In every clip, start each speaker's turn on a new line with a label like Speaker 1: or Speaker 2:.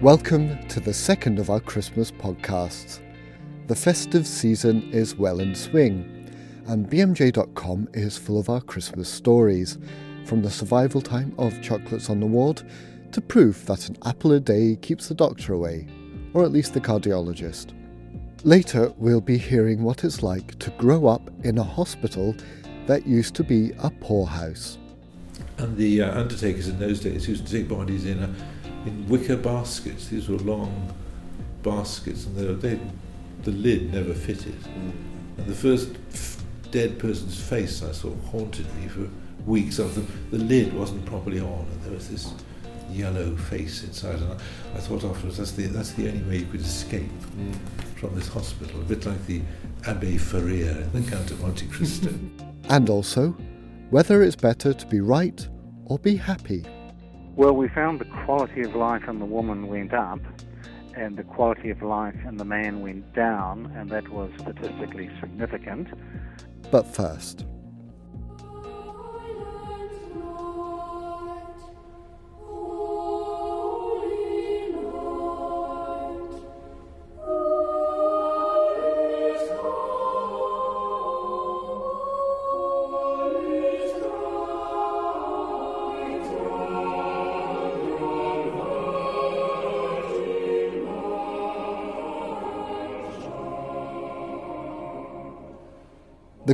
Speaker 1: Welcome to the second of our Christmas podcasts. The festive season is well in swing, and BMJ.com is full of our Christmas stories, from the survival time of chocolates on the ward to proof that an apple a day keeps the doctor away, or at least the cardiologist. Later, we'll be hearing what it's like to grow up in a hospital that used to be a poorhouse.
Speaker 2: And the uh, undertakers in those days used to take bodies in, a, in wicker baskets. These were long baskets, and they, they, the lid never fitted. Mm. And the first f- dead person's face I saw haunted me for weeks after the lid wasn't properly on, and there was this yellow face inside. And I, I thought afterwards that's the that's the only way you could escape mm. from this hospital, a bit like the Abbe Faria in The Count of Monte Cristo.
Speaker 1: and also, whether it's better to be right or be happy.
Speaker 3: Well, we found the quality of life in the woman went up, and the quality of life in the man went down, and that was statistically significant.
Speaker 1: But first.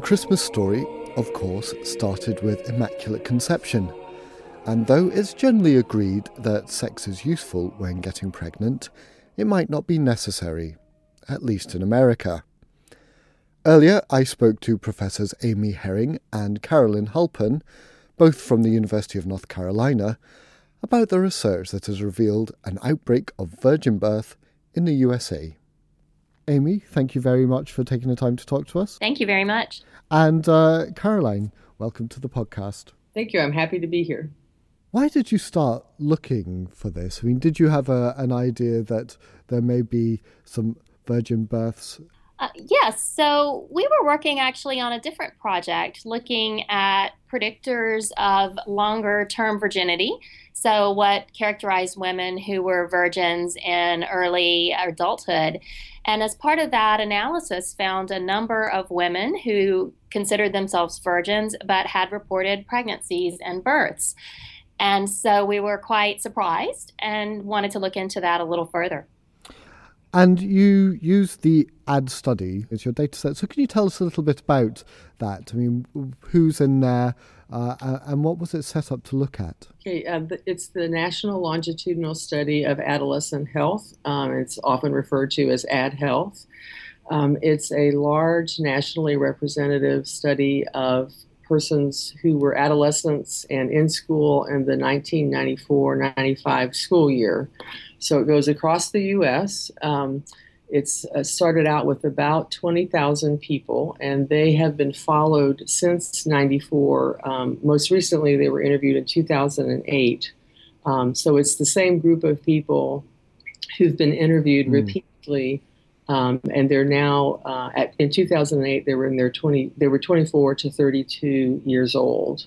Speaker 1: Christmas story, of course, started with Immaculate Conception. And though it's generally agreed that sex is useful when getting pregnant, it might not be necessary, at least in America. Earlier, I spoke to Professors Amy Herring and Carolyn Halpern, both from the University of North Carolina, about the research that has revealed an outbreak of virgin birth in the USA. Amy, thank you very much for taking the time to talk to us.
Speaker 4: Thank you very much.
Speaker 1: And uh, Carolyn, welcome to the podcast.
Speaker 5: Thank you. I'm happy to be here.
Speaker 1: Why did you start looking for this? I mean, did you have a, an idea that there may be some virgin births
Speaker 4: uh, yes. So we were working actually on a different project looking at predictors of longer term virginity. So, what characterized women who were virgins in early adulthood. And as part of that analysis, found a number of women who considered themselves virgins but had reported pregnancies and births. And so we were quite surprised and wanted to look into that a little further.
Speaker 1: And you use the ad study as your data set. So, can you tell us a little bit about that? I mean, who's in there uh, and what was it set up to look at?
Speaker 5: Okay, uh, it's the National Longitudinal Study of Adolescent Health. Um, it's often referred to as Add Health. Um, it's a large, nationally representative study of persons who were adolescents and in school in the 1994 95 school year. So it goes across the U.S. Um, it's uh, started out with about 20,000 people, and they have been followed since 94. Um, most recently, they were interviewed in 2008. Um, so it's the same group of people who've been interviewed mm. repeatedly. Um, and they're now uh, at, in 2008 they were in their 20 they were 24 to 32 years old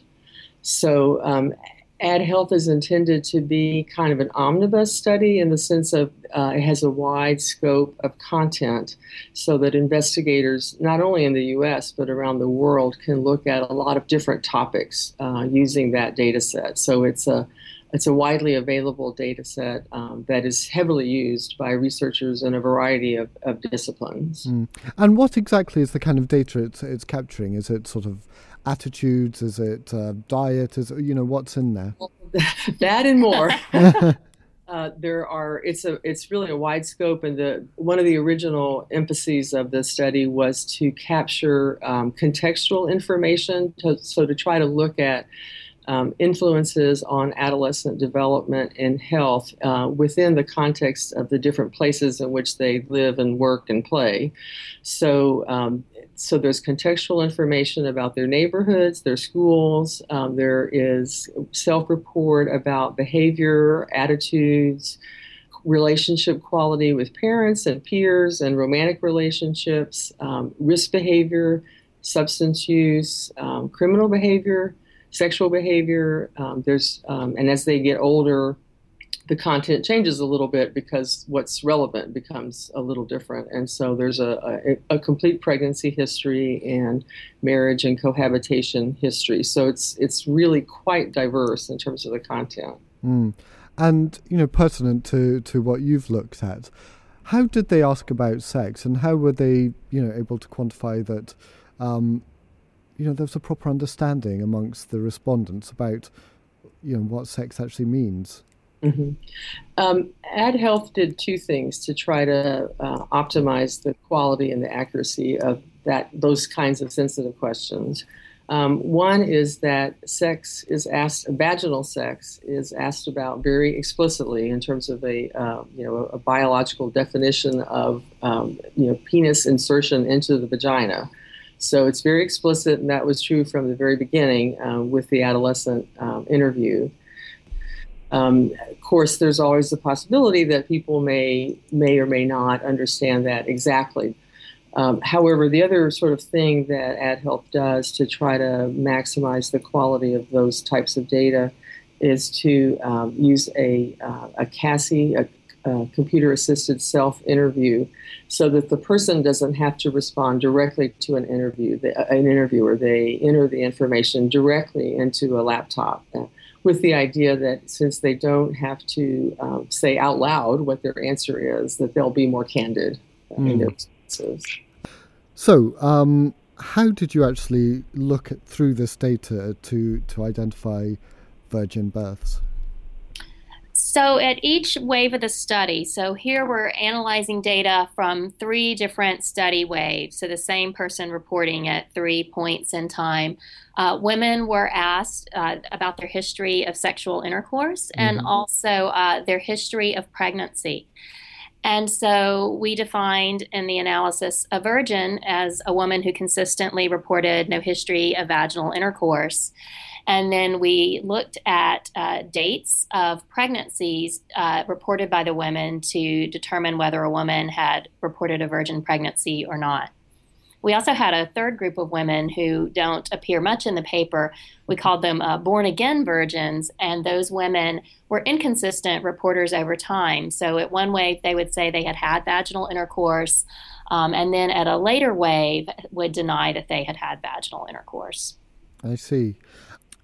Speaker 5: so um, Add Health is intended to be kind of an omnibus study in the sense of uh, it has a wide scope of content so that investigators, not only in the US but around the world, can look at a lot of different topics uh, using that data set. So it's a it's a widely available data set um, that is heavily used by researchers in a variety of, of disciplines. Mm.
Speaker 1: And what exactly is the kind of data it's, it's capturing? Is it sort of attitudes? Is it uh, diet? Is you know what's in there?
Speaker 5: that and more. Uh, there are it's a it's really a wide scope and the one of the original emphases of the study was to capture um, contextual information to, so to try to look at um, influences on adolescent development and health uh, within the context of the different places in which they live and work and play. So, um, so there's contextual information about their neighborhoods, their schools. Um, there is self-report about behavior, attitudes, relationship quality with parents and peers, and romantic relationships, um, risk behavior, substance use, um, criminal behavior sexual behavior. Um, there's um, and as they get older, the content changes a little bit because what's relevant becomes a little different. And so there's a, a, a, complete pregnancy history and marriage and cohabitation history. So it's it's really quite diverse in terms of the content.
Speaker 1: Mm. And you know, pertinent to to what you've looked at, how did they ask about sex, and how were they you know able to quantify that? Um, you know, there was a proper understanding amongst the respondents about you know what sex actually means.
Speaker 5: Mm-hmm. Um, Add Health did two things to try to uh, optimize the quality and the accuracy of that those kinds of sensitive questions. Um, one is that sex is asked, vaginal sex is asked about very explicitly in terms of a uh, you know a biological definition of um, you know penis insertion into the vagina. So it's very explicit, and that was true from the very beginning uh, with the adolescent um, interview. Um, of course, there's always the possibility that people may may or may not understand that exactly. Um, however, the other sort of thing that Add Health does to try to maximize the quality of those types of data is to um, use a, uh, a CASI, a, a computer-assisted self-interview, so that the person doesn't have to respond directly to an interview, an interviewer. They enter the information directly into a laptop. With the idea that since they don't have to um, say out loud what their answer is, that they'll be more candid mm. in their responses.
Speaker 1: So, um, how did you actually look at, through this data to to identify virgin births?
Speaker 4: So, at each wave of the study, so here we're analyzing data from three different study waves. So, the same person reporting at three points in time. Uh, women were asked uh, about their history of sexual intercourse and mm-hmm. also uh, their history of pregnancy. And so we defined in the analysis a virgin as a woman who consistently reported no history of vaginal intercourse. And then we looked at uh, dates of pregnancies uh, reported by the women to determine whether a woman had reported a virgin pregnancy or not. We also had a third group of women who don't appear much in the paper. We called them uh, born again virgins, and those women were inconsistent reporters over time. So, at one wave, they would say they had had vaginal intercourse, um, and then at a later wave, would deny that they had had vaginal intercourse.
Speaker 1: I see.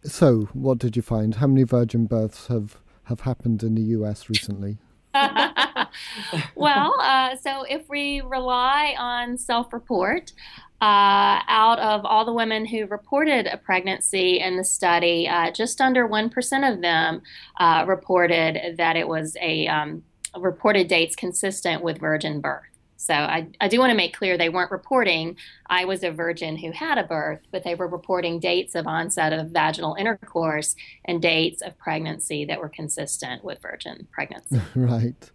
Speaker 1: So, what did you find? How many virgin births have, have happened in the US recently?
Speaker 4: well, uh, so if we rely on self report, uh, out of all the women who reported a pregnancy in the study, uh, just under 1% of them uh, reported that it was a um, reported dates consistent with virgin birth. So I, I do want to make clear they weren't reporting I was a virgin who had a birth, but they were reporting dates of onset of vaginal intercourse and dates of pregnancy that were consistent with virgin pregnancy.
Speaker 1: right.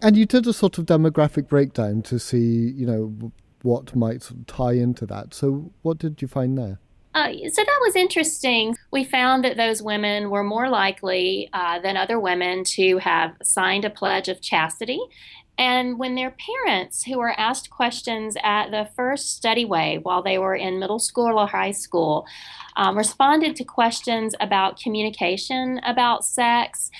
Speaker 1: and you did a sort of demographic breakdown to see, you know, what might tie into that. So what did you find there?
Speaker 4: Uh, so that was interesting. We found that those women were more likely uh, than other women to have signed a pledge of chastity and when their parents, who were asked questions at the first study wave while they were in middle school or high school, um, responded to questions about communication about sex,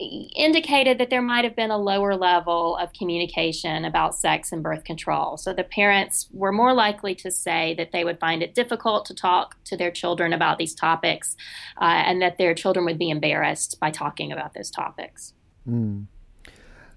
Speaker 4: indicated that there might have been a lower level of communication about sex and birth control. So the parents were more likely to say that they would find it difficult to talk to their children about these topics uh, and that their children would be embarrassed by talking about those topics.
Speaker 1: Mm.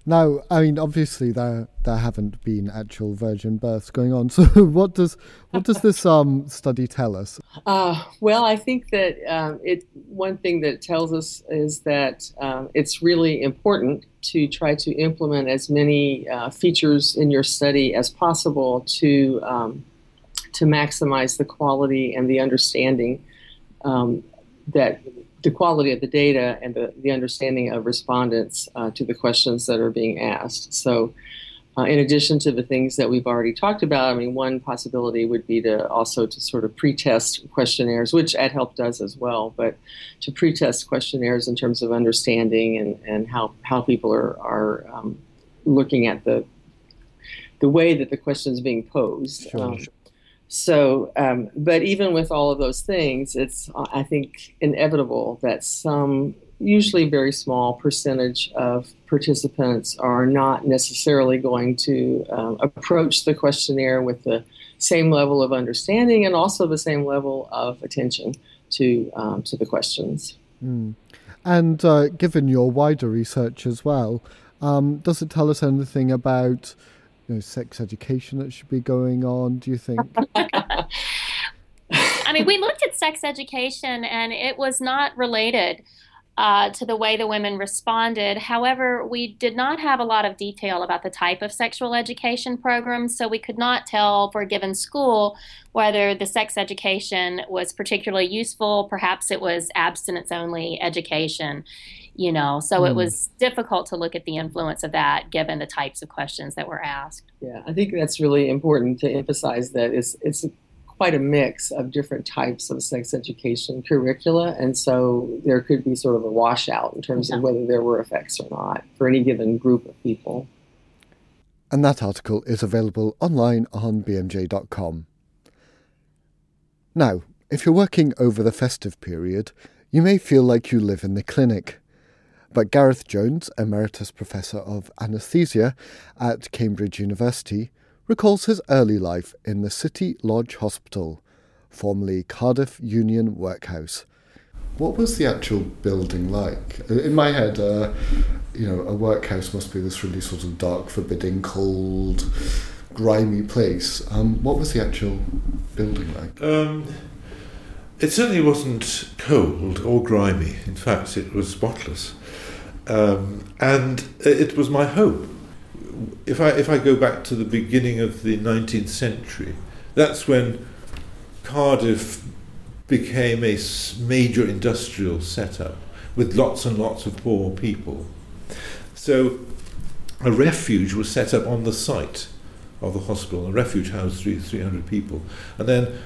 Speaker 1: Now, I mean, obviously there there haven't been actual virgin births going on. So, what does what does this um, study tell us?
Speaker 5: Uh, well, I think that um, it one thing that it tells us is that um, it's really important to try to implement as many uh, features in your study as possible to um, to maximize the quality and the understanding um, that the quality of the data and the, the understanding of respondents uh, to the questions that are being asked. So, uh, in addition to the things that we've already talked about, I mean, one possibility would be to also to sort of pre-test questionnaires, which Add Health does as well, but to pre-test questionnaires in terms of understanding and, and how, how people are, are um, looking at the the way that the question is being posed. Sure. Um, so, um, but even with all of those things, it's I think inevitable that some usually very small percentage of participants are not necessarily going to um, approach the questionnaire with the same level of understanding and also the same level of attention to um, to the questions.
Speaker 1: Mm. And uh, given your wider research as well, um, does it tell us anything about you know, sex education that should be going on? Do you think?
Speaker 4: I mean, we looked at sex education, and it was not related uh, to the way the women responded. However, we did not have a lot of detail about the type of sexual education programs, so we could not tell for a given school whether the sex education was particularly useful. Perhaps it was abstinence only education, you know, so mm. it hmm. was difficult to look at the influence of that given the types of questions that were asked.
Speaker 5: Yeah, I think that's really important to emphasize that it's, it's quite a mix of different types of sex education curricula, and so there could be sort of a washout in terms of whether there were effects or not for any given group of people.
Speaker 1: And that article is available online on bmj.com. Now, if you're working over the festive period, you may feel like you live in the clinic. But Gareth Jones, Emeritus Professor of Anaesthesia at Cambridge University, recalls his early life in the City Lodge Hospital, formerly Cardiff Union Workhouse. What was the actual building like? In my head, uh, you know, a workhouse must be this really sort of dark, forbidding, cold, grimy place. Um, what was the actual building like?
Speaker 2: Um, it certainly wasn't cold or grimy. In fact, it was spotless. Um, and it was my hope if I if I go back to the beginning of the 19th century, that's when Cardiff became a major industrial setup with lots and lots of poor people. So a refuge was set up on the site of the hospital. The refuge housed three, 300 people. And then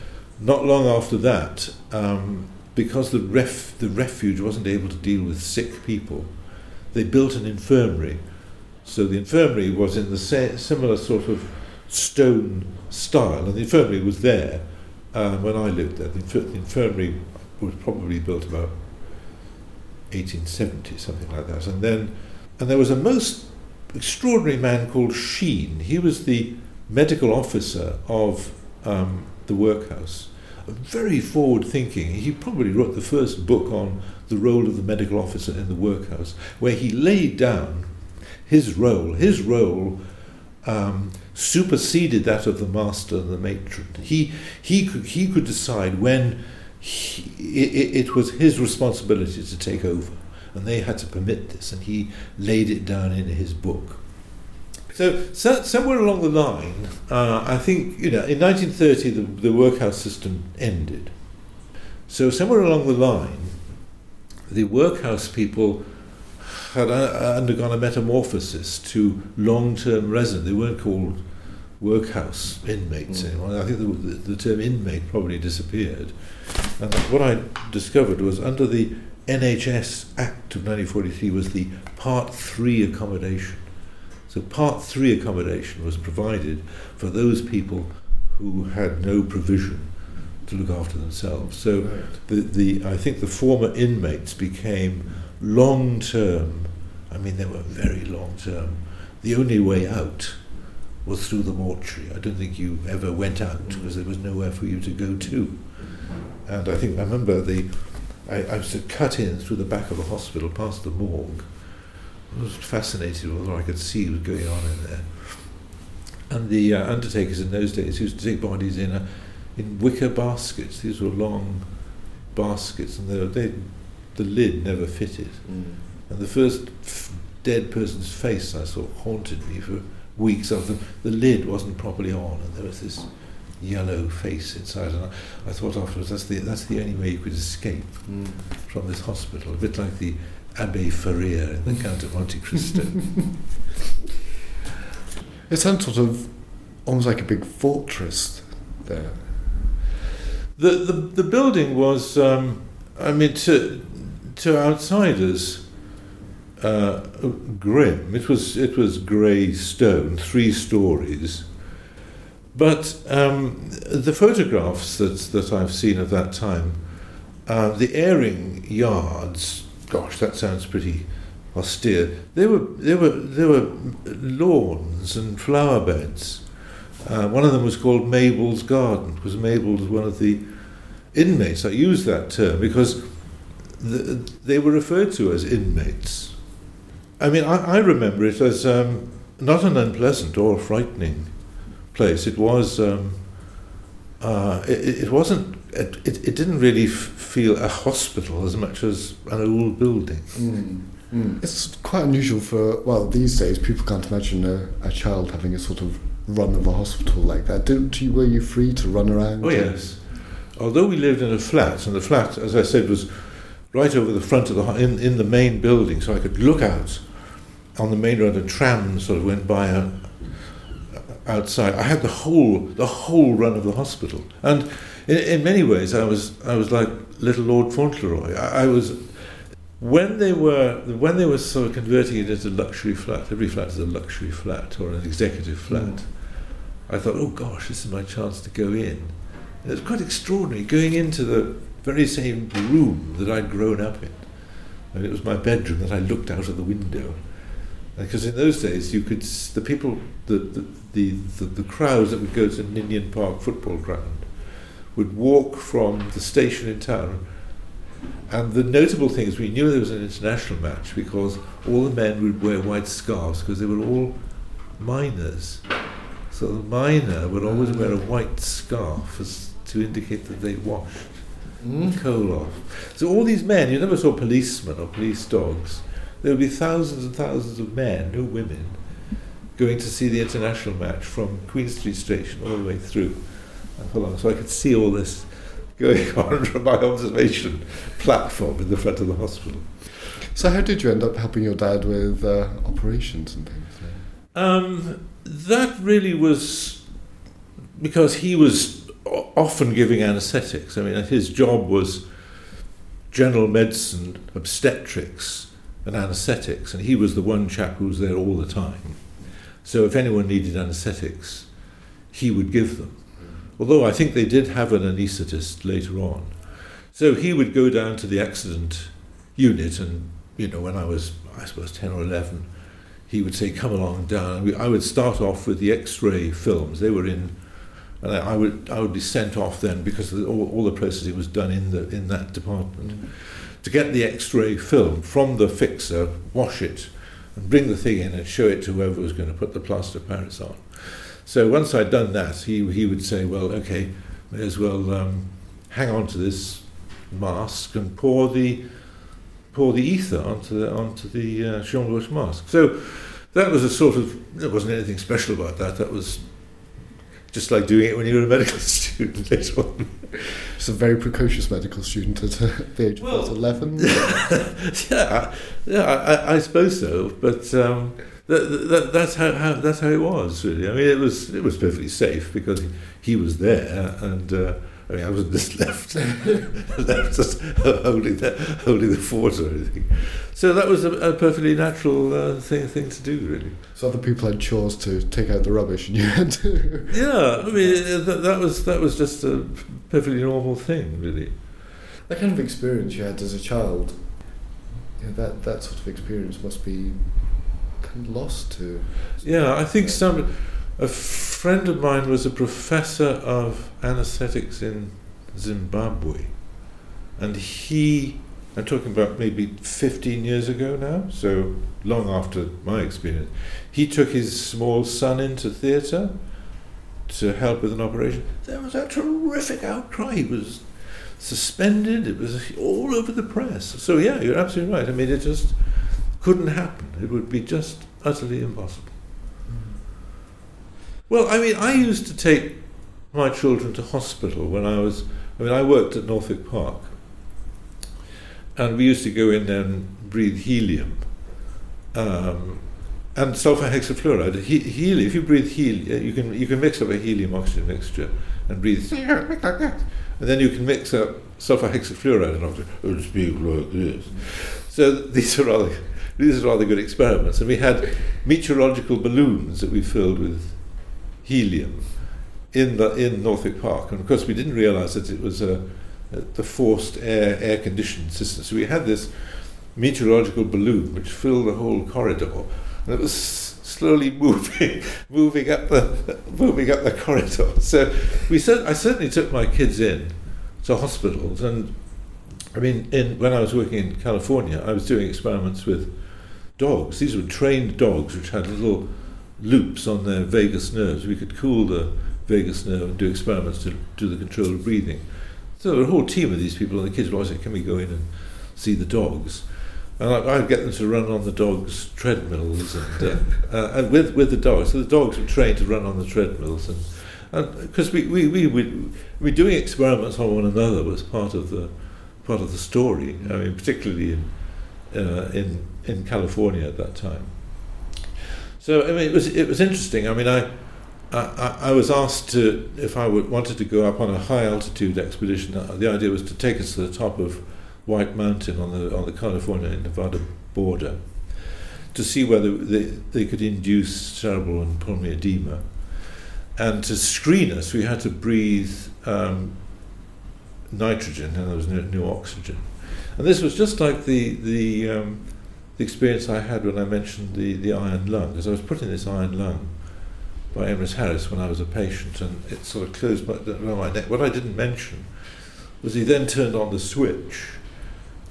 Speaker 2: not long after that, um, because the, ref, the refuge wasn't able to deal with sick people, they built an infirmary so the infirmary was in the similar sort of stone style, and the infirmary was there uh, when I lived there. The, the, infirmary was probably built about 1870, something like that. And then, and there was a most extraordinary man called Sheen. He was the medical officer of um, the workhouse. Very forward thinking. He probably wrote the first book on the role of the medical officer in the workhouse, where he laid down his role, his role um, superseded that of the master and the matron. He, he, could, he could decide when he, it, it was his responsibility to take over, and they had to permit this, and he laid it down in his book. So, so somewhere along the line, uh, I think you know, in 1930 the, the workhouse system ended. So somewhere along the line, the workhouse people had uh, undergone a metamorphosis to long-term resident. They weren't called workhouse inmates mm. anymore. I think the, the, the, term inmate probably disappeared. And what I discovered was under the NHS Act of 1943 was the Part 3 accommodation. So Part 3 accommodation was provided for those people who had no provision to look after themselves. So right. the, the, I think the former inmates became long term, I mean, they were very long term. The only way out was through the mortuary. I don't think you ever went out mm. because there was nowhere for you to go to. And I think I remember the I, I was cut in through the back of the hospital past the morgue. I was fascinated with what I could see was going on in there. And the uh, undertakers in those days used to take bodies in a, in wicker baskets. These were long baskets, and they, they the lid never fitted. Mm. And the first f- dead person's face I saw haunted me for weeks after the lid wasn't properly on, and there was this yellow face inside. And I, I thought afterwards that's the that's the only way you could escape mm. from this hospital, a bit like the Abbe Faria The Count of Monte Cristo.
Speaker 1: it sounds sort of almost like a big fortress there.
Speaker 2: The the, the building was. Um, I mean, to to outsiders, uh, grim. It was it was grey stone, three stories. But um, the photographs that that I've seen of that time, uh, the airing yards gosh, that sounds pretty austere. There were there were there were lawns and flower beds. Uh, one of them was called Mabel's Garden because Mabel was one of the inmates. I use that term because the, they were referred to as inmates. I mean, I, I remember it as um, not an unpleasant or frightening place. It was. Um, uh, it, it, wasn't. It, it, didn't really f- feel a hospital as much as an old building.
Speaker 1: Mm. Mm. It's quite unusual for well these days. People can't imagine a, a child having a sort of run of a hospital like that. Did you were you free to run around?
Speaker 2: Oh yes. Although we lived in a flat, and the flat, as I said, was right over the front of the in in the main building, so I could look out on the main road. A tram sort of went by uh, outside. I had the whole the whole run of the hospital, and in, in many ways, I was I was like little Lord Fauntleroy. I, I was when they were when they were sort of converting it into a luxury flat. Every flat is a luxury flat or an executive flat. Mm. I thought, oh gosh, this is my chance to go in. And it was quite extraordinary going into the very same room that I'd grown up in. And it was my bedroom that I looked out of the window because in those days you could the people the the, the the, the crowds that would go to Ninian Park football ground would walk from the station in town. And the notable thing is we knew there was an international match because all the men would wear white scarves because they were all miners. So the miner would always wear a white scarf as to indicate that they washed mm. coal off. So all these men you never saw policemen or police dogs. There would be thousands and thousands of men, no women, going to see the international match from Queen Street Station all the way through. And so I could see all this going on from my observation platform in the front of the hospital.
Speaker 1: So how did you end up helping your dad with uh, operations and things?
Speaker 2: Um, that really was because he was often giving anaesthetics. I mean, his job was general medicine, obstetrics, and anaesthetics, and he was the one chap who was there all the time. So if anyone needed anaesthetics, he would give them. Although I think they did have an anaesthetist later on. So he would go down to the accident unit, and you know, when I was, I suppose, 10 or 11, he would say, Come along down. I would start off with the x ray films. They were in, and I would, I would be sent off then because all, all the processing was done in, the, in that department. To get the X-ray film from the fixer, wash it, and bring the thing in and show it to whoever was going to put the plaster of Paris on. So once I'd done that, he he would say, "Well, okay, may as well um, hang on to this mask and pour the pour the ether onto the onto the uh, Jean mask." So that was a sort of there wasn't anything special about that. That was just like doing it when you were a medical student later on.
Speaker 1: It's a very precocious medical student at uh, the age of well, 11.
Speaker 2: yeah, yeah, I, I, suppose so. But um, that, that, that's how, how, that's how it was really. I mean, it was it was perfectly safe because he, he was there and. Uh, I mean, I wasn't just left, left just holding the, holding the fort or anything. So that was a, a perfectly natural uh, thing thing to do, really.
Speaker 1: So other people had chores to take out the rubbish, and you had to.
Speaker 2: yeah, I mean that, that was that was just a perfectly normal thing, really.
Speaker 1: That kind of experience you had as a child, you know, that that sort of experience must be kind of lost to.
Speaker 2: Yeah, I think some a friend of mine was a professor of anesthetics in Zimbabwe, and he, I'm talking about maybe 15 years ago now, so long after my experience, he took his small son into theatre to help with an operation. There was a terrific outcry. He was suspended, it was all over the press. So, yeah, you're absolutely right. I mean, it just couldn't happen. It would be just utterly impossible. Well, I mean, I used to take my children to hospital when I was. I mean, I worked at Northwick Park, and we used to go in there and breathe helium. Um, and sulfur hexafluoride. He, helium, if you breathe helium, you can you can mix up a helium oxygen mixture and breathe, and then you can mix up sulfur hexafluoride and oxygen. Oh, speak like this. So these are rather these are rather good experiments, and we had meteorological balloons that we filled with helium in the in Northwick Park, and of course we didn't realise that it was a, a, the forced air air conditioned system. So we had this meteorological balloon which filled the whole corridor, and it was slowly moving, moving up the moving up the corridor. So we I certainly took my kids in to hospitals, and I mean, in, when I was working in California, I was doing experiments with dogs. These were trained dogs which had little loops on their vagus nerves. We could cool the vagus nerve and do experiments to do the control of breathing. So a whole team of these people, and the kids would always say, Can we go in and see the dogs? And I, would get them to run on the dogs' treadmills and, uh, uh, and with, with the dogs. So the dogs were trained to run on the treadmills. And because we, we, we, we, we doing experiments on one another was part of the, part of the story. I mean, particularly in, uh, in, in California at that time. So I mean, it was it was interesting. I mean, I I, I was asked to if I would, wanted to go up on a high altitude expedition. Uh, the idea was to take us to the top of White Mountain on the on the California and Nevada border to see whether they, they could induce cerebral and pulmonary edema. And to screen us, we had to breathe um, nitrogen, and there was no, no, oxygen. And this was just like the the, um, the experience I had when I mentioned the, the iron lung, because I was put in this iron lung by Emrys Harris when I was a patient, and it sort of closed my, around my neck. What I didn't mention was he then turned on the switch,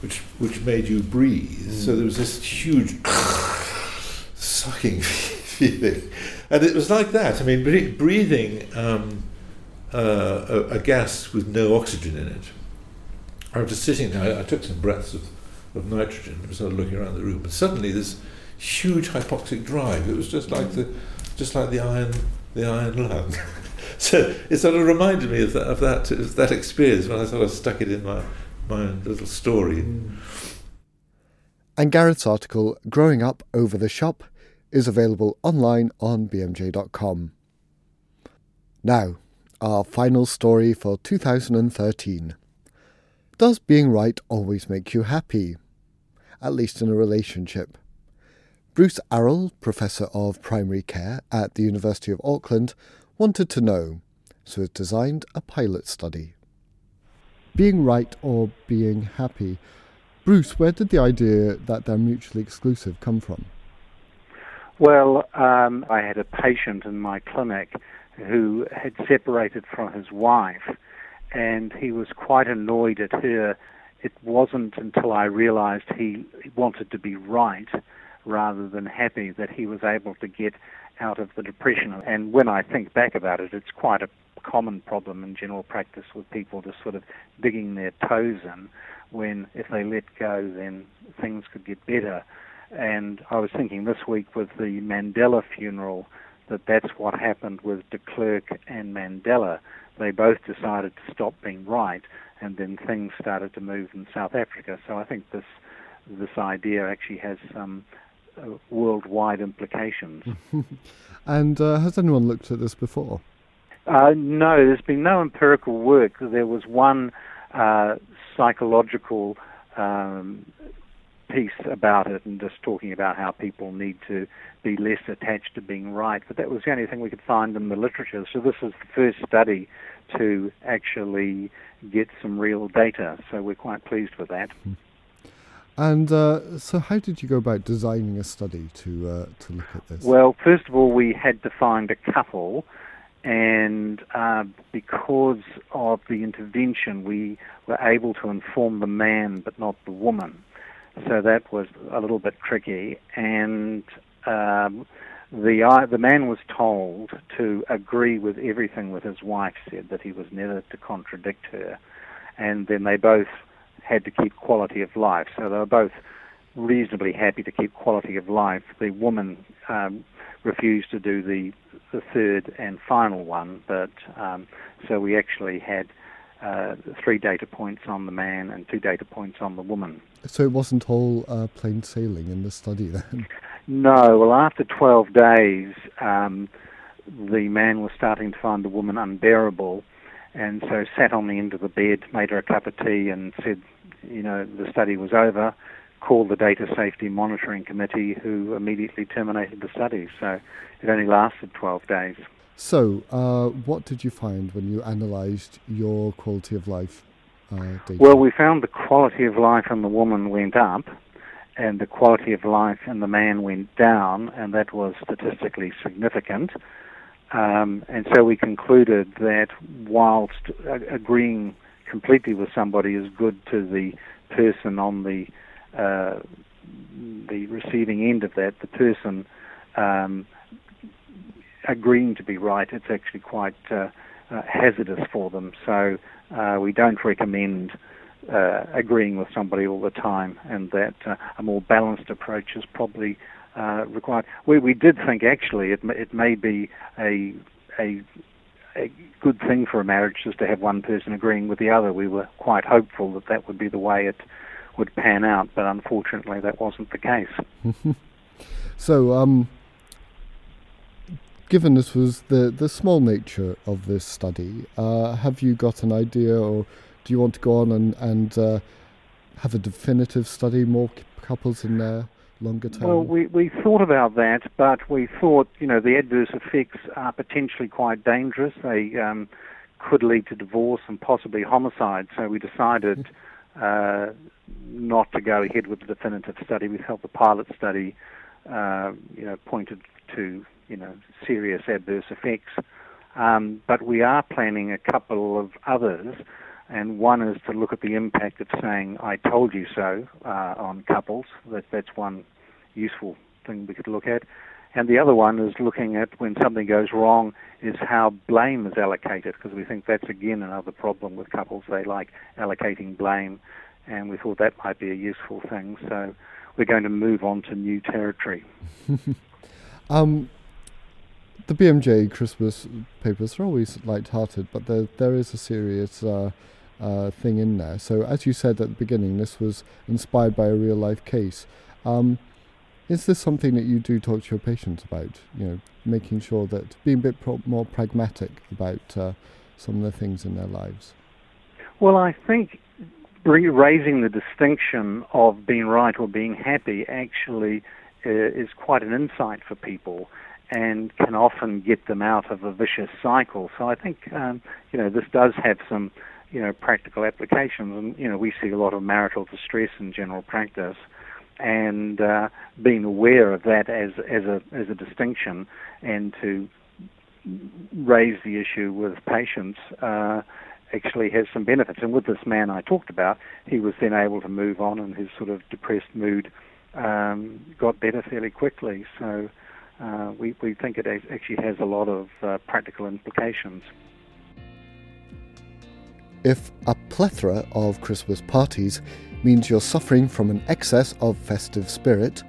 Speaker 2: which which made you breathe. Mm. So there was this huge sucking feeling, and it was like that. I mean, breathing um, uh, a, a, gas with no oxygen in it. I was just sitting there. I, I took some breaths of, of nitrogen. Sort of looking around the room, and suddenly this huge hypoxic drive. It was just like the just like the iron, the iron lung. so it sort of reminded me of that, of that, of that experience when I sort of stuck it in my, my own little story. Mm.
Speaker 1: And Gareth's article, Growing Up Over the Shop, is available online on bmj.com. Now, our final story for 2013. Does being right always make you happy? At least in a relationship. Bruce Arroll, Professor of Primary Care at the University of Auckland, wanted to know, so has designed a pilot study. Being right or being happy. Bruce, where did the idea that they're mutually exclusive come from?
Speaker 3: Well, um, I had a patient in my clinic who had separated from his wife, and he was quite annoyed at her. It wasn't until I realized he wanted to be right rather than happy that he was able to get out of the depression. And when I think back about it, it's quite a common problem in general practice with people just sort of digging their toes in when if they let go then things could get better. And I was thinking this week with the Mandela funeral that that's what happened with de Klerk and Mandela. They both decided to stop being right and then things started to move in South Africa. So I think this this idea actually has some uh, worldwide implications.
Speaker 1: and uh, has anyone looked at this before?
Speaker 3: Uh, no, there's been no empirical work. There was one uh, psychological um, piece about it and just talking about how people need to be less attached to being right, but that was the only thing we could find in the literature. So this is the first study to actually get some real data, so we're quite pleased with that. Mm.
Speaker 1: And uh, so, how did you go about designing a study to uh, to look at this?
Speaker 3: Well, first of all, we had to find a couple, and uh, because of the intervention, we were able to inform the man but not the woman. So that was a little bit tricky, and um, the uh, the man was told to agree with everything that his wife said, that he was never to contradict her, and then they both had to keep quality of life. So they were both reasonably happy to keep quality of life. The woman um, refused to do the the third and final one, but um, so we actually had uh, three data points on the man and two data points on the woman.
Speaker 1: So it wasn't all uh, plain sailing in the study then.
Speaker 3: No. Well, after 12 days, um, the man was starting to find the woman unbearable, and so sat on the end of the bed, made her a cup of tea, and said, you know, the study was over, called the Data Safety Monitoring Committee, who immediately terminated the study. So it only lasted 12 days.
Speaker 1: So, uh, what did you find when you analysed your quality of life uh?
Speaker 3: Well, we found the quality of life in the woman went up, and the quality of life in the man went down, and that was statistically significant. Um, and so we concluded that whilst agreeing completely with somebody is good to the person on the uh, the receiving end of that, the person um, agreeing to be right, it's actually quite uh, uh, hazardous for them. So uh, we don't recommend uh, agreeing with somebody all the time, and that uh, a more balanced approach is probably required. We we did think actually it it may be a a a good thing for a marriage just to have one person agreeing with the other. We were quite hopeful that that would be the way it would pan out, but unfortunately that wasn't the case.
Speaker 1: so, um, given this was the, the small nature of this study, uh, have you got an idea or do you want to go on and, and uh, have a definitive study, more couples in there? Longer term?
Speaker 3: Well, we, we thought about that, but we thought, you know, the adverse effects are potentially quite dangerous. They um, could lead to divorce and possibly homicide. So we decided uh, not to go ahead with the definitive study. We felt the pilot study, uh, you know, pointed to you know serious adverse effects. Um, but we are planning a couple of others, and one is to look at the impact of saying "I told you so" uh, on couples. That that's one useful thing we could look at. And the other one is looking at when something goes wrong, is how blame is allocated, because we think that's again another problem with couples. They like allocating blame, and we thought that might be a useful thing. So we're going to move on to new territory.
Speaker 1: um, the BMJ Christmas papers are always light-hearted, but there there is a serious uh, uh, thing in there. So as you said at the beginning, this was inspired by a real-life case. Um, is this something that you do talk to your patients about? You know, making sure that being a bit pro- more pragmatic about uh, some of the things in their lives.
Speaker 3: Well, I think raising the distinction of being right or being happy actually uh, is quite an insight for people and can often get them out of a vicious cycle. So I think um, you know this does have some you know practical applications, and you know we see a lot of marital distress in general practice, and uh, being aware of that as as a as a distinction and to raise the issue with patients. Uh, actually has some benefits. And with this man I talked about, he was then able to move on, and his sort of depressed mood um, got better fairly quickly. So uh, we, we think it actually has a lot of uh, practical implications.
Speaker 1: If a plethora of Christmas parties means you're suffering from an excess of festive spirit,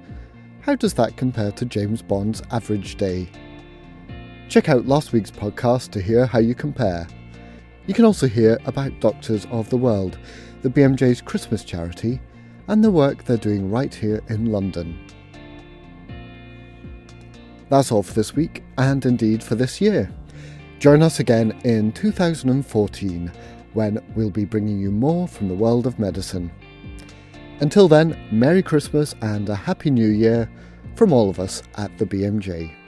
Speaker 1: how does that compare to James Bond's average day? Check out last week's podcast to hear how you compare. You can also hear about Doctors of the World, the BMJ's Christmas charity, and the work they're doing right here in London. That's all for this week, and indeed for this year. Join us again in 2014 when we'll be bringing you more from the world of medicine. Until then, Merry Christmas and a Happy New Year from all of us at the BMJ.